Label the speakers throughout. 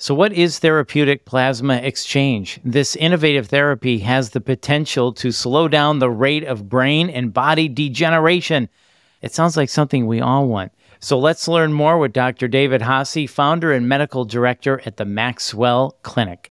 Speaker 1: So, what is therapeutic plasma exchange? This innovative therapy has the potential to slow down the rate of brain and body degeneration. It sounds like something we all want. So, let's learn more with Dr. David Haase, founder and medical director at the Maxwell Clinic.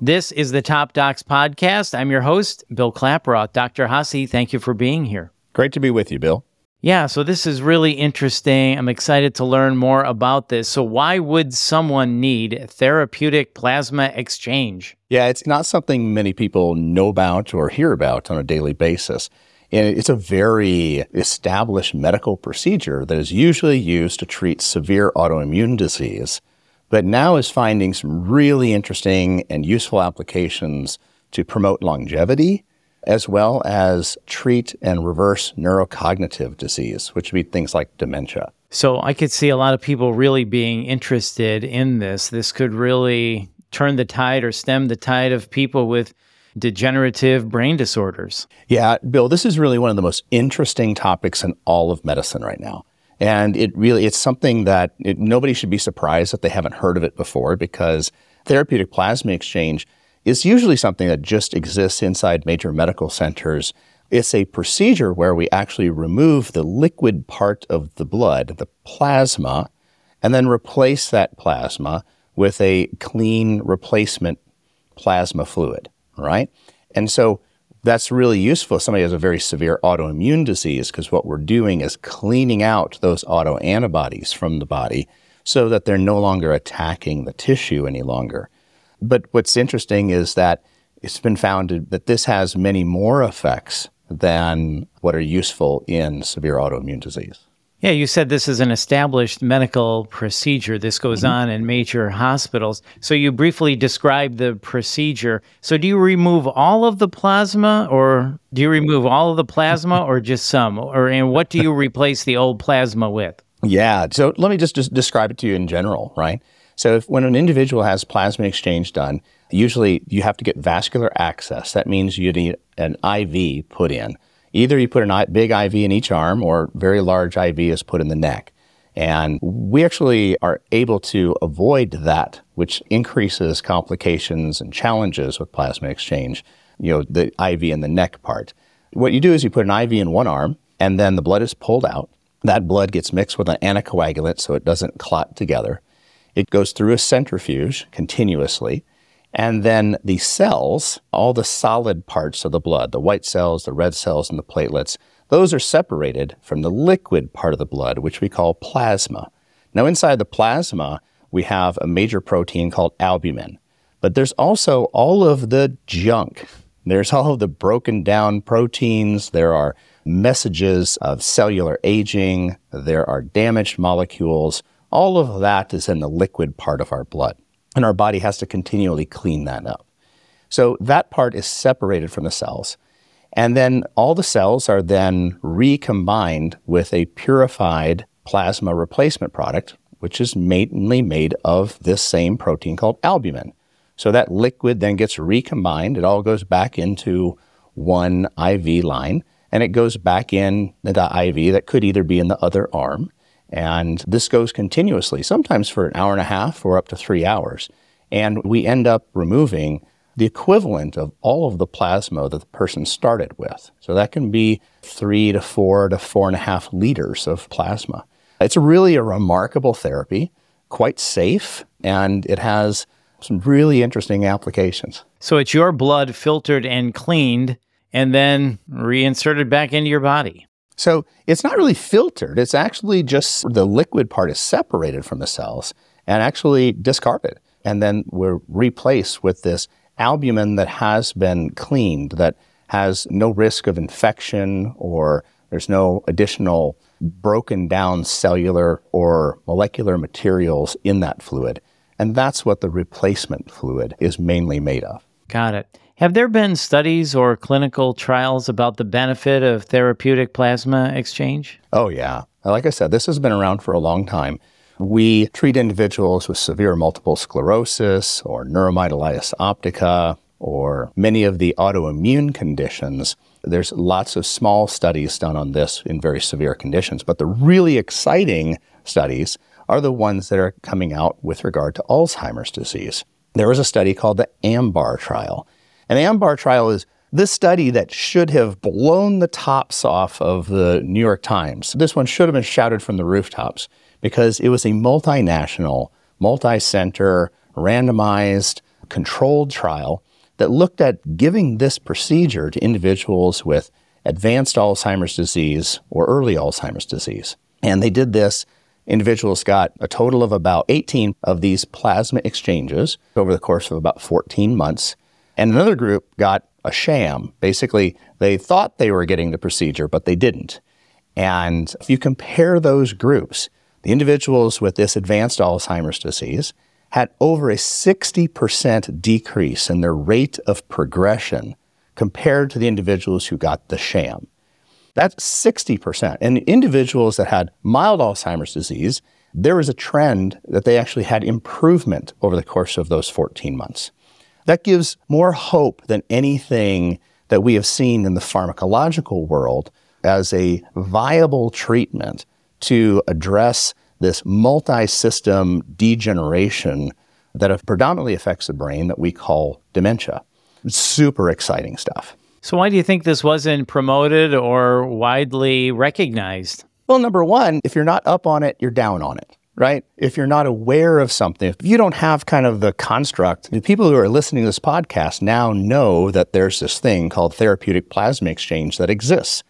Speaker 1: This is the Top Docs Podcast. I'm your host, Bill Klaproth. Dr. Haase, thank you for being here.
Speaker 2: Great to be with you, Bill.
Speaker 1: Yeah, so this is really interesting. I'm excited to learn more about this. So, why would someone need therapeutic plasma exchange?
Speaker 2: Yeah, it's not something many people know about or hear about on a daily basis. And it's a very established medical procedure that is usually used to treat severe autoimmune disease, but now is finding some really interesting and useful applications to promote longevity as well as treat and reverse neurocognitive disease, which would be things like dementia.
Speaker 1: So I could see a lot of people really being interested in this. This could really turn the tide or stem the tide of people with degenerative brain disorders.
Speaker 2: Yeah, Bill, this is really one of the most interesting topics in all of medicine right now. And it really it's something that it, nobody should be surprised that they haven't heard of it before because therapeutic plasma exchange is usually something that just exists inside major medical centers. It's a procedure where we actually remove the liquid part of the blood, the plasma, and then replace that plasma with a clean replacement plasma fluid, right? And so that's really useful if somebody has a very severe autoimmune disease because what we're doing is cleaning out those autoantibodies from the body so that they're no longer attacking the tissue any longer. But what's interesting is that it's been found that this has many more effects than what are useful in severe autoimmune disease.
Speaker 1: Yeah, you said this is an established medical procedure. This goes mm-hmm. on in major hospitals. So you briefly described the procedure. So do you remove all of the plasma or do you remove all of the plasma or just some? Or and what do you replace the old plasma with?
Speaker 2: Yeah, so let me just, just describe it to you in general, right? So if when an individual has plasma exchange done, usually you have to get vascular access. That means you need an IV put in. Either you put a big IV in each arm or very large IV is put in the neck. And we actually are able to avoid that, which increases complications and challenges with plasma exchange, you know, the IV in the neck part. What you do is you put an IV in one arm and then the blood is pulled out. That blood gets mixed with an anticoagulant so it doesn't clot together. It goes through a centrifuge continuously. And then the cells, all the solid parts of the blood, the white cells, the red cells, and the platelets, those are separated from the liquid part of the blood, which we call plasma. Now, inside the plasma, we have a major protein called albumin. But there's also all of the junk. There's all of the broken down proteins. There are messages of cellular aging. There are damaged molecules. All of that is in the liquid part of our blood, and our body has to continually clean that up. So that part is separated from the cells. And then all the cells are then recombined with a purified plasma replacement product, which is mainly made of this same protein called albumin. So that liquid then gets recombined. It all goes back into one IV line and it goes back in the IV that could either be in the other arm and this goes continuously, sometimes for an hour and a half or up to three hours. And we end up removing the equivalent of all of the plasma that the person started with. So that can be three to four to four and a half liters of plasma. It's really a remarkable therapy, quite safe, and it has some really interesting applications.
Speaker 1: So it's your blood filtered and cleaned and then reinserted back into your body.
Speaker 2: So it's not really filtered. It's actually just the liquid part is separated from the cells and actually discarded. And then we're replaced with this albumin that has been cleaned, that has no risk of infection or there's no additional broken down cellular or molecular materials in that fluid. And that's what the replacement fluid is mainly made of.
Speaker 1: Got it. Have there been studies or clinical trials about the benefit of therapeutic plasma exchange?
Speaker 2: Oh, yeah. Like I said, this has been around for a long time. We treat individuals with severe multiple sclerosis or neuromyelitis optica or many of the autoimmune conditions. There's lots of small studies done on this in very severe conditions, but the really exciting studies are the ones that are coming out with regard to Alzheimer's disease. There was a study called the AMBAR trial. An AMBAR trial is this study that should have blown the tops off of the New York Times. This one should have been shouted from the rooftops because it was a multinational, multi center, randomized, controlled trial that looked at giving this procedure to individuals with advanced Alzheimer's disease or early Alzheimer's disease. And they did this. Individuals got a total of about 18 of these plasma exchanges over the course of about 14 months. And another group got a sham. Basically, they thought they were getting the procedure, but they didn't. And if you compare those groups, the individuals with this advanced Alzheimer's disease had over a 60% decrease in their rate of progression compared to the individuals who got the sham. That's 60%. And individuals that had mild Alzheimer's disease, there was a trend that they actually had improvement over the course of those 14 months. That gives more hope than anything that we have seen in the pharmacological world as a viable treatment to address this multi system degeneration that predominantly affects the brain that we call dementia. Super exciting stuff.
Speaker 1: So, why do you think this wasn't promoted or widely recognized?
Speaker 2: Well, number one, if you're not up on it, you're down on it, right? If you're not aware of something, if you don't have kind of the construct, the people who are listening to this podcast now know that there's this thing called therapeutic plasma exchange that exists.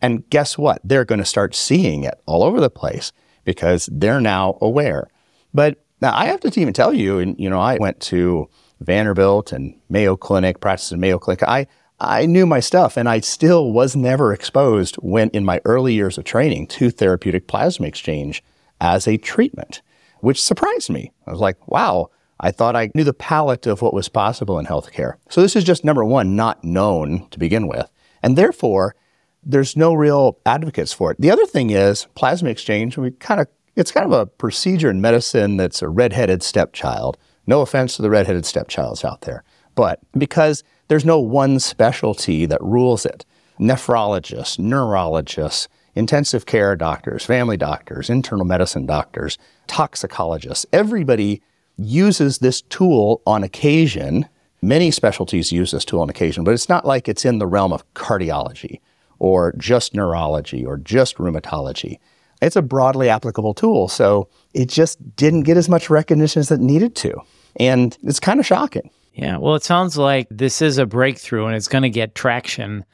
Speaker 2: And guess what? They're going to start seeing it all over the place because they're now aware. But now I have to even tell you, and you know, I went to Vanderbilt and Mayo Clinic, practiced in Mayo Clinic. I I knew my stuff, and I still was never exposed when in my early years of training to therapeutic plasma exchange as a treatment, which surprised me. I was like, wow, I thought I knew the palette of what was possible in healthcare. So this is just number one, not known to begin with. And therefore, there's no real advocates for it. The other thing is plasma exchange, we kind of it's kind of a procedure in medicine that's a redheaded stepchild. No offense to the redheaded stepchilds out there, but because there's no one specialty that rules it. Nephrologists, neurologists, intensive care doctors, family doctors, internal medicine doctors, toxicologists, everybody uses this tool on occasion. Many specialties use this tool on occasion, but it's not like it's in the realm of cardiology or just neurology or just rheumatology. It's a broadly applicable tool, so it just didn't get as much recognition as it needed to. And it's kind of shocking.
Speaker 1: Yeah, well, it sounds like this is a breakthrough and it's going to get traction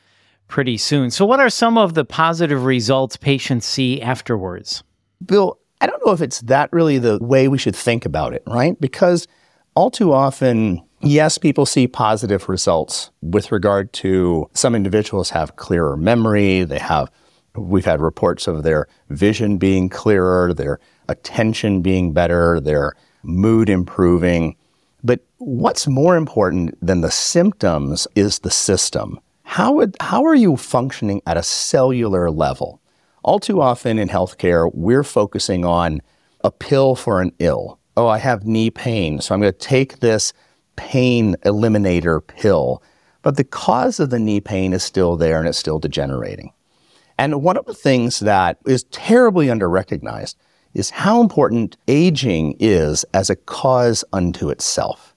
Speaker 1: pretty soon. So, what are some of the positive results patients see afterwards?
Speaker 2: Bill, I don't know if it's that really the way we should think about it, right? Because all too often, yes, people see positive results with regard to some individuals have clearer memory, they have we've had reports of their vision being clearer, their attention being better, their mood improving. But what's more important than the symptoms is the system. How, would, how are you functioning at a cellular level? All too often in healthcare, we're focusing on a pill for an ill. Oh, I have knee pain, so I'm going to take this pain eliminator pill. But the cause of the knee pain is still there and it's still degenerating. And one of the things that is terribly underrecognized is how important aging is as a cause unto itself.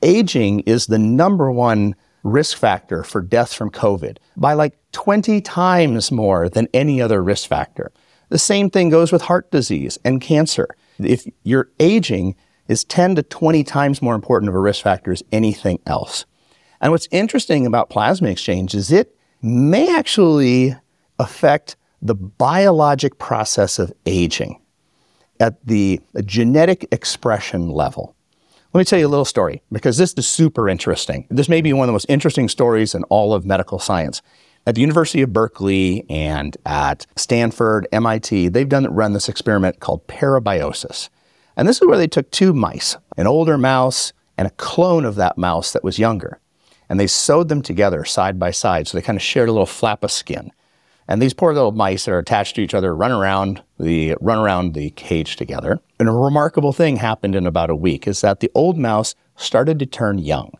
Speaker 2: Aging is the number one risk factor for death from COVID by like 20 times more than any other risk factor. The same thing goes with heart disease and cancer. If your aging is 10 to 20 times more important of a risk factor as anything else. And what's interesting about plasma exchange is it may actually affect the biologic process of aging at the genetic expression level. Let me tell you a little story because this is super interesting. This may be one of the most interesting stories in all of medical science. At the University of Berkeley and at Stanford, MIT, they've done run this experiment called parabiosis. And this is where they took two mice, an older mouse and a clone of that mouse that was younger. And they sewed them together side by side so they kind of shared a little flap of skin. And these poor little mice that are attached to each other run around the run around the cage together. And a remarkable thing happened in about a week is that the old mouse started to turn young.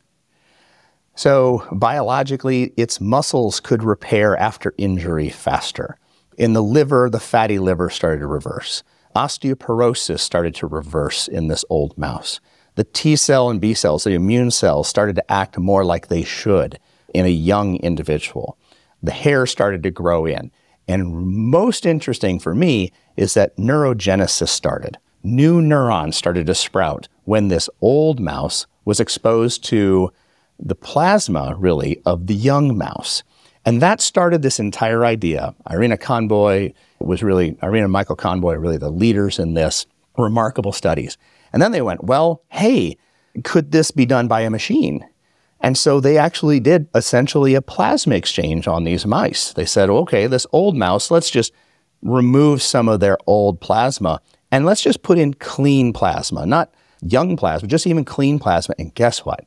Speaker 2: So biologically, its muscles could repair after injury faster. In the liver, the fatty liver started to reverse. osteoporosis started to reverse in this old mouse. The T cell and B cells, the immune cells, started to act more like they should in a young individual. The hair started to grow in. And most interesting for me is that neurogenesis started. New neurons started to sprout when this old mouse was exposed to the plasma, really, of the young mouse. And that started this entire idea. Irina Conboy was really, Irina and Michael Conboy, really the leaders in this, remarkable studies. And then they went, well, hey, could this be done by a machine? And so they actually did essentially a plasma exchange on these mice. They said, okay, this old mouse, let's just remove some of their old plasma and let's just put in clean plasma, not young plasma, just even clean plasma. And guess what?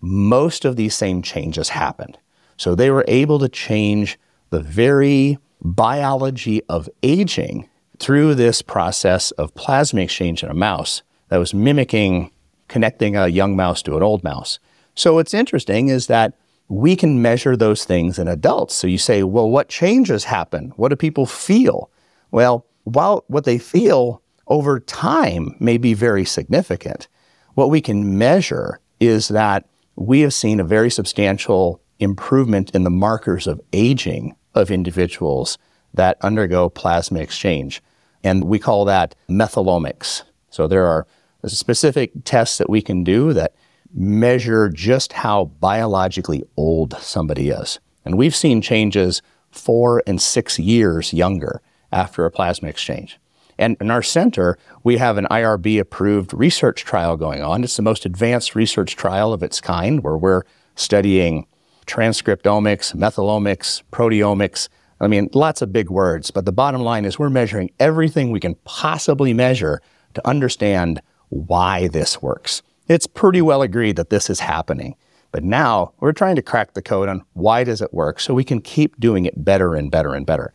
Speaker 2: Most of these same changes happened. So they were able to change the very biology of aging through this process of plasma exchange in a mouse that was mimicking connecting a young mouse to an old mouse. So what's interesting is that we can measure those things in adults. So you say, well, what changes happen? What do people feel? Well, while what they feel over time may be very significant, what we can measure is that we have seen a very substantial improvement in the markers of aging of individuals that undergo plasma exchange. And we call that metallomics. So there are specific tests that we can do that measure just how biologically old somebody is. And we've seen changes four and six years younger after a plasma exchange. And in our center, we have an IRB approved research trial going on. It's the most advanced research trial of its kind where we're studying transcriptomics, metallomics, proteomics. I mean, lots of big words, but the bottom line is we're measuring everything we can possibly measure to understand why this works. It's pretty well agreed that this is happening. But now we're trying to crack the code on why does it work so we can keep doing it better and better and better.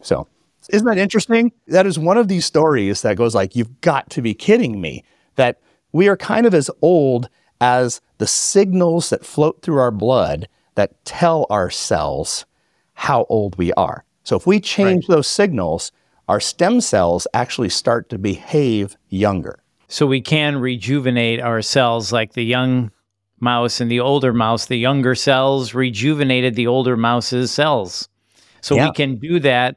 Speaker 2: So, isn't that interesting? That is one of these stories that goes like you've got to be kidding me that we are kind of as old as the signals that float through our blood that tell our cells how old we are. So if we change right. those signals, our stem cells actually start to behave younger.
Speaker 1: So we can rejuvenate our cells like the young mouse and the older mouse. The younger cells rejuvenated the older mouse's cells. So yeah. we can do that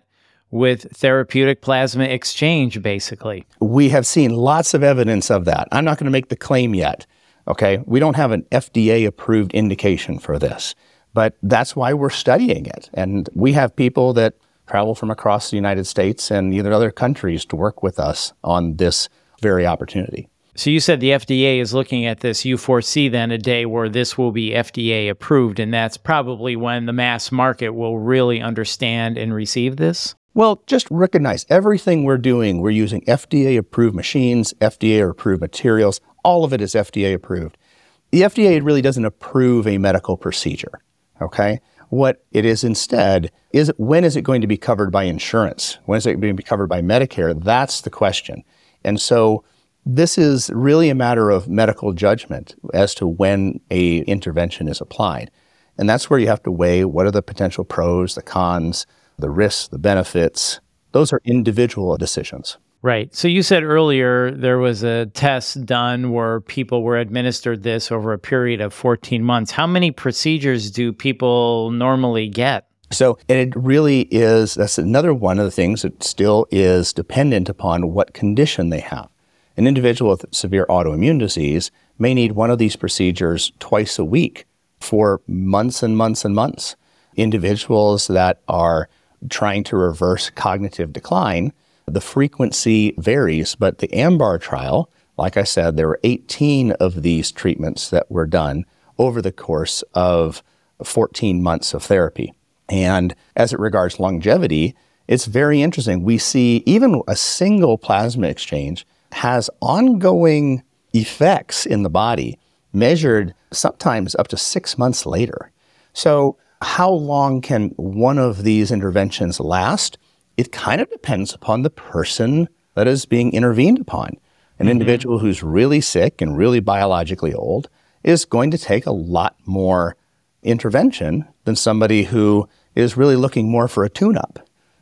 Speaker 1: with therapeutic plasma exchange, basically.
Speaker 2: We have seen lots of evidence of that. I'm not going to make the claim yet. Okay. We don't have an FDA approved indication for this. But that's why we're studying it. And we have people that travel from across the United States and either other countries to work with us on this very opportunity.
Speaker 1: So you said the FDA is looking at this. You foresee then a day where this will be FDA approved, and that's probably when the mass market will really understand and receive this?
Speaker 2: Well, just recognize everything we're doing, we're using FDA approved machines, FDA approved materials. All of it is FDA approved. The FDA really doesn't approve a medical procedure. Okay. What it is instead is when is it going to be covered by insurance? When is it going to be covered by Medicare? That's the question. And so this is really a matter of medical judgment as to when a intervention is applied. And that's where you have to weigh what are the potential pros, the cons, the risks, the benefits. Those are individual decisions.
Speaker 1: Right. So you said earlier there was a test done where people were administered this over a period of 14 months. How many procedures do people normally get?
Speaker 2: So it really is, that's another one of the things that still is dependent upon what condition they have. An individual with severe autoimmune disease may need one of these procedures twice a week for months and months and months. Individuals that are trying to reverse cognitive decline the frequency varies, but the AMBAR trial, like I said, there were 18 of these treatments that were done over the course of 14 months of therapy. And as it regards longevity, it's very interesting. We see even a single plasma exchange has ongoing effects in the body measured sometimes up to six months later. So, how long can one of these interventions last? it kind of depends upon the person that is being intervened upon. An mm-hmm. individual who's really sick and really biologically old is going to take a lot more intervention than somebody who is really looking more for a tune up.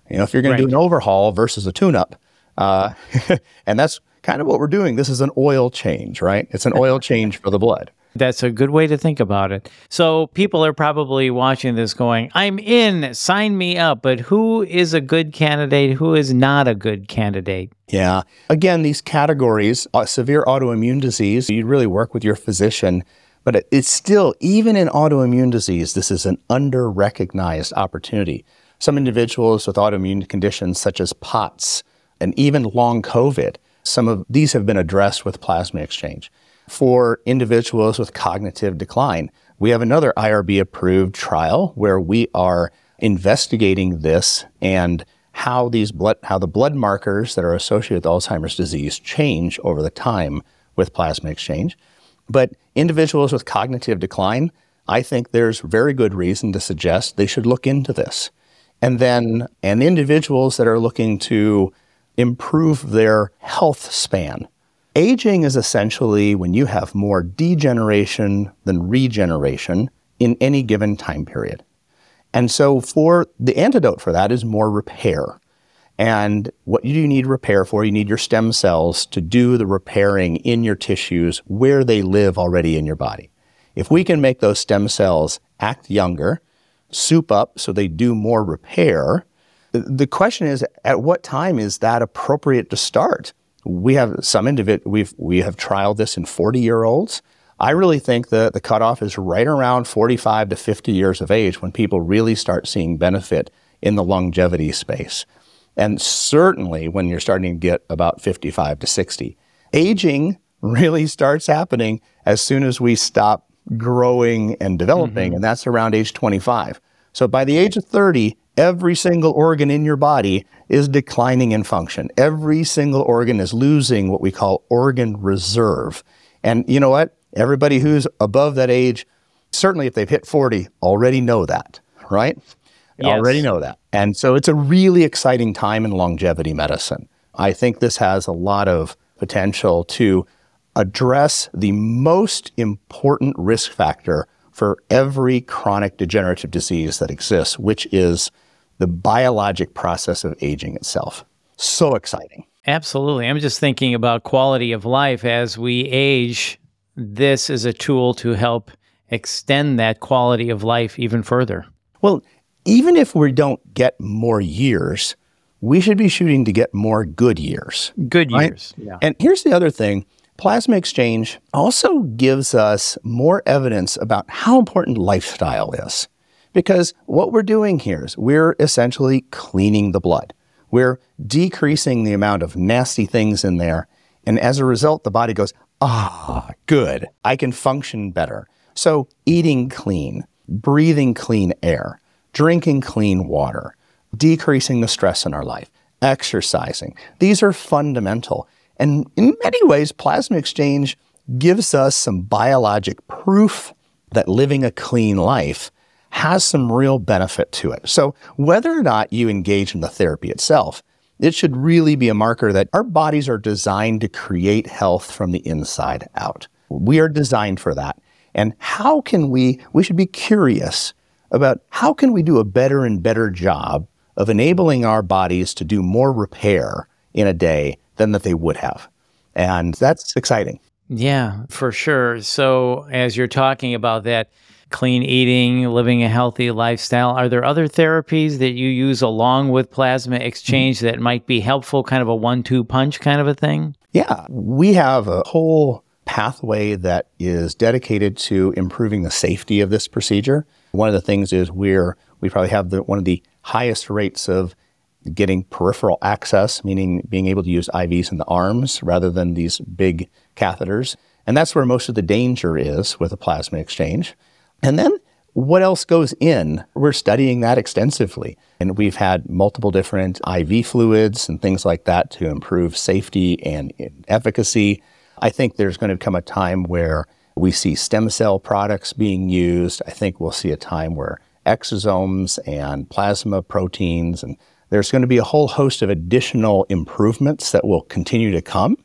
Speaker 2: You know, if you're going right. to do an overhaul versus a tune up, Uh, and that's kind of what we're doing. This is an oil change, right? It's an oil change for the blood.
Speaker 1: That's a good way to think about it. So people are probably watching this going, I'm in, sign me up. But who is a good candidate? Who is not a good candidate?
Speaker 2: Yeah. Again, these categories, uh, severe autoimmune disease, you really work with your physician. But it's still, even in autoimmune disease, this is an under recognized opportunity. Some individuals with autoimmune conditions such as POTS and even long COVID, some of these have been addressed with plasma exchange for individuals with cognitive decline. We have another IRB approved trial where we are investigating this and how these blood how the blood markers that are associated with Alzheimer's disease change over the time with plasma exchange. But individuals with cognitive decline, I think there's very good reason to suggest they should look into this. And then and individuals that are looking to improve their health span Aging is essentially when you have more degeneration than regeneration in any given time period. And so for the antidote for that is more repair. And what you need repair for? You need your stem cells to do the repairing in your tissues where they live already in your body. If we can make those stem cells act younger, soup up so they do more repair, the question is at what time is that appropriate to start? We have some individ we've we have trialed this in 40 year olds. I really think that the cutoff is right around 45 to 50 years of age when people really start seeing benefit in the longevity space. And certainly when you're starting to get about 55 to 60. Aging really starts happening as soon as we stop growing and developing, mm-hmm. and that's around age 25. So by the age of 30, every single organ in your body is declining in function. Every single organ is losing what we call organ reserve. And you know what? Everybody who's above that age, certainly if they've hit 40, already know that, right? Yes. Already know that. And so it's a really exciting time in longevity medicine. I think this has a lot of potential to address the most important risk factor for every chronic degenerative disease that exists, which is the biologic process of aging itself. So exciting.
Speaker 1: Absolutely. I'm just thinking about quality of life as we age. This is a tool to help extend that quality of life even further.
Speaker 2: Well, even if we don't get more years, we should be shooting to get more good years.
Speaker 1: Good right? years.
Speaker 2: Yeah. And here's the other thing plasma exchange also gives us more evidence about how important lifestyle is. Because what we're doing here is we're essentially cleaning the blood. We're decreasing the amount of nasty things in there. And as a result, the body goes, ah, good. I can function better. So eating clean, breathing clean air, drinking clean water, decreasing the stress in our life, exercising. These are fundamental. And in many ways, plasma exchange gives us some biologic proof that living a clean life has some real benefit to it. So whether or not you engage in the therapy itself, it should really be a marker that our bodies are designed to create health from the inside out. We are designed for that. And how can we, we should be curious about how can we do a better and better job of enabling our bodies to do more repair in a day than that they would have. And that's exciting.
Speaker 1: Yeah, for sure. So as you're talking about that, clean eating, living a healthy lifestyle. Are there other therapies that you use along with plasma exchange mm-hmm. that might be helpful, kind of a one two punch kind of a thing?
Speaker 2: Yeah, we have a whole pathway that is dedicated to improving the safety of this procedure. One of the things is we're we probably have the, one of the highest rates of getting peripheral access, meaning being able to use IVs in the arms rather than these big catheters. And that's where most of the danger is with a plasma exchange. And then what else goes in? We're studying that extensively. And we've had multiple different IV fluids and things like that to improve safety and efficacy. I think there's going to come a time where we see stem cell products being used. I think we'll see a time where exosomes and plasma proteins, and there's going to be a whole host of additional improvements that will continue to come.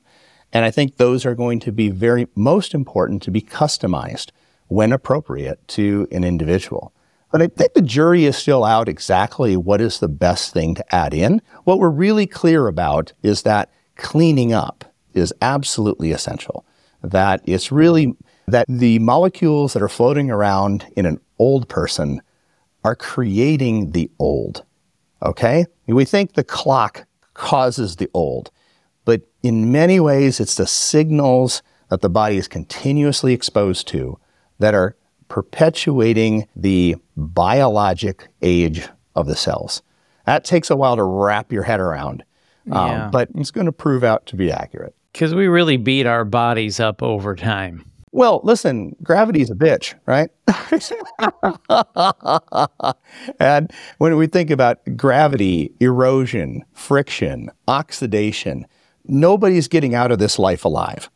Speaker 2: And I think those are going to be very most important to be customized when appropriate to an individual. But I think the jury is still out exactly what is the best thing to add in. What we're really clear about is that cleaning up is absolutely essential. That it's really that the molecules that are floating around in an old person are creating the old. Okay? We think the clock causes the old, but in many ways, it's the signals that the body is continuously exposed to that are perpetuating the biologic age of the cells. That takes a while to wrap your head around, um,
Speaker 1: Yeah.
Speaker 2: but it's going to prove out to be accurate.
Speaker 1: Because we really beat our bodies up over time.
Speaker 2: Well, listen, gravity's a bitch, right? and when we think about gravity, erosion, friction, oxidation, nobody's getting out of this life alive,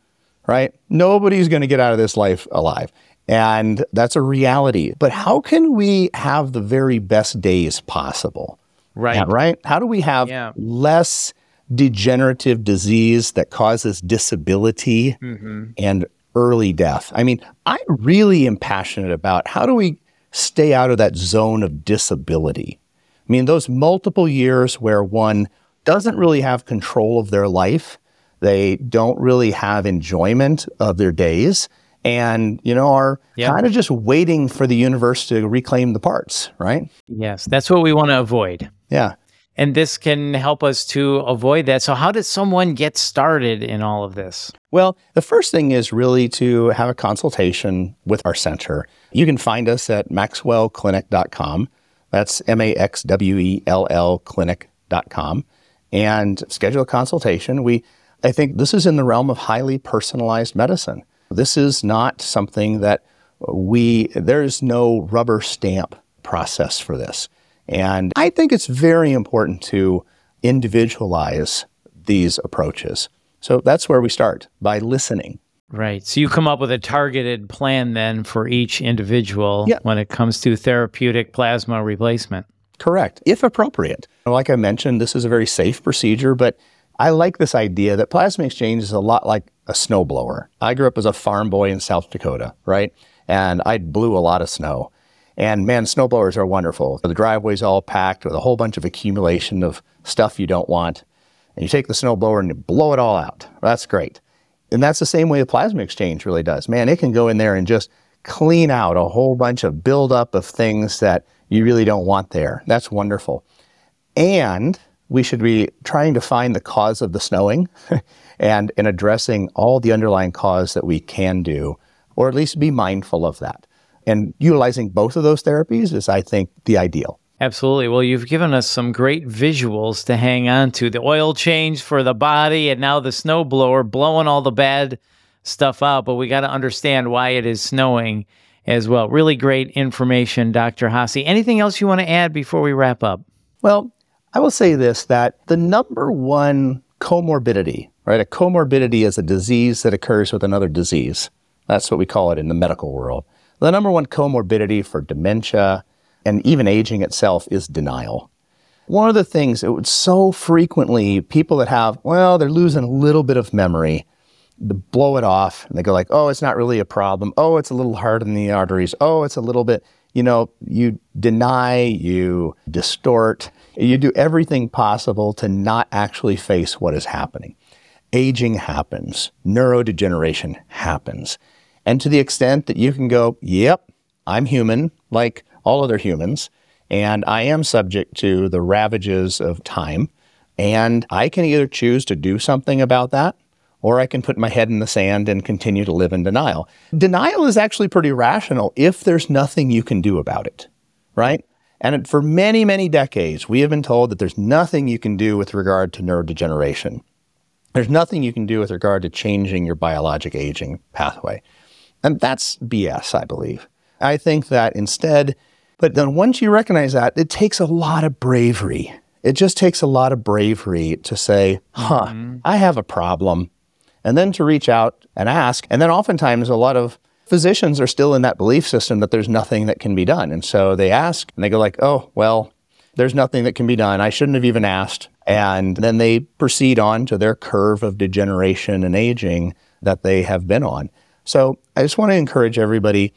Speaker 2: right? Nobody's going to get out of this life alive. And that's a reality. But how can we have the very best days possible?
Speaker 1: Right.
Speaker 2: Yeah, right? How do we have
Speaker 1: Yeah.
Speaker 2: less degenerative disease that causes disability mm-hmm. and early death? I mean, I really am passionate about how do we stay out of that zone of disability? I mean, those multiple years where one doesn't really have control of their life, they don't really have enjoyment of their days, and, you know, are
Speaker 1: Yeah.
Speaker 2: kind of just waiting for the universe to reclaim the parts, right?
Speaker 1: Yes, that's what we want to avoid.
Speaker 2: Yeah.
Speaker 1: And this can help us to avoid that. So, how does someone get started in all of this?
Speaker 2: Well, the first thing is really to have a consultation with our center. You can find us at maxwellclinic.com. That's M A X W E L L clinic.com and schedule a consultation. We I think this is in the realm of highly personalized medicine. This is not something that we there's no rubber stamp process for this. And I think it's very important to individualize these approaches. So that's where we start by listening.
Speaker 1: Right. So, you come up with a targeted plan then for each individual
Speaker 2: Yeah.
Speaker 1: when it comes to therapeutic plasma replacement.
Speaker 2: Correct, if appropriate. Like I mentioned, this is a very safe procedure, but I like this idea that plasma exchange is a lot like a snowblower. I grew up as a farm boy in South Dakota, right? And I blew a lot of snow. And man, snowblowers are wonderful. The driveway's all packed with a whole bunch of accumulation of stuff you don't want. And you take the snowblower and you blow it all out. That's great. And that's the same way the plasma exchange really does. Man, it can go in there and just clean out a whole bunch of buildup of things that you really don't want there. That's wonderful. And we should be trying to find the cause of the snowing and in addressing all the underlying cause that we can do, or at least be mindful of that. And utilizing both of those therapies is, I think, the ideal.
Speaker 1: Absolutely. Well, you've given us some great visuals to hang on to the oil change for the body, and now the snow blower blowing all the bad stuff out. But we got to understand why it is snowing as well. Really great information, Dr. Haase. Anything else you want to add before we wrap up?
Speaker 2: Well, I will say this that the number one comorbidity, right? A comorbidity is a disease that occurs with another disease. That's what we call it in the medical world. The number one comorbidity for dementia and even aging itself is denial. One of the things would so frequently people that have, well, they're losing a little bit of memory, they blow it off and they go like, oh, it's not really a problem. Oh, it's a little hard in the arteries. Oh, it's a little bit, you know, you deny, you distort, you do everything possible to not actually face what is happening. Aging happens, neurodegeneration happens. And to the extent that you can go, yep, I'm human like all other humans, and I am subject to the ravages of time, and I can either choose to do something about that or I can put my head in the sand and continue to live in denial. Denial is actually pretty rational if there's nothing you can do about it, right? And for many, many decades, we have been told that there's nothing you can do with regard to neurodegeneration. There's nothing you can do with regard to changing your biologic aging pathway. And that's BS, I believe. I think that instead, but then once you recognize that, it takes a lot of bravery. It just takes a lot of bravery to say, huh, mm-hmm. I have a problem and then to reach out and ask. And then oftentimes, a lot of physicians are still in that belief system that there's nothing that can be done. And so they ask and they go like, "Oh, well, there's nothing that can be done. I shouldn't have even asked." And then they proceed on to their curve of degeneration and aging that they have been on. So I just want to encourage everybody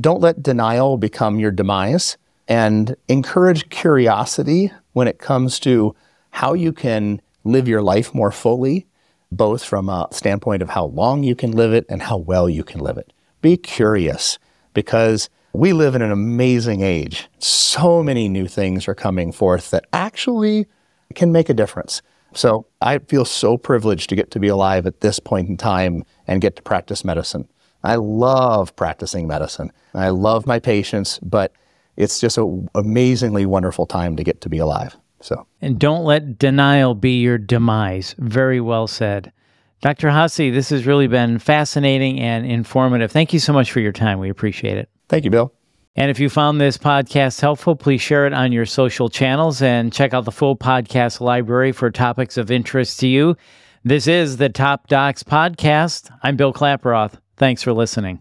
Speaker 2: don't let denial become your demise. and encourage curiosity when it comes to how you can live your life more fully, both from a standpoint of how long you can live it and how well you can live it. Be curious because we live in an amazing age. So many new things are coming forth that actually can make a difference. So I feel so privileged to get to be alive at this point in time and get to practice medicine. I love practicing medicine. I love my patients, but it's just an amazingly wonderful time to get to be alive. So,
Speaker 1: and don't let denial be your demise. Very well said. Dr. Haase, this has really been fascinating and informative. Thank you so much for your time. We appreciate it.
Speaker 2: Thank you, Bill.
Speaker 1: And if you found this podcast helpful, please share it on your social channels and check out the full podcast library for topics of interest to you. This is the Top Docs Podcast. I'm Bill Klaproth. Thanks for listening.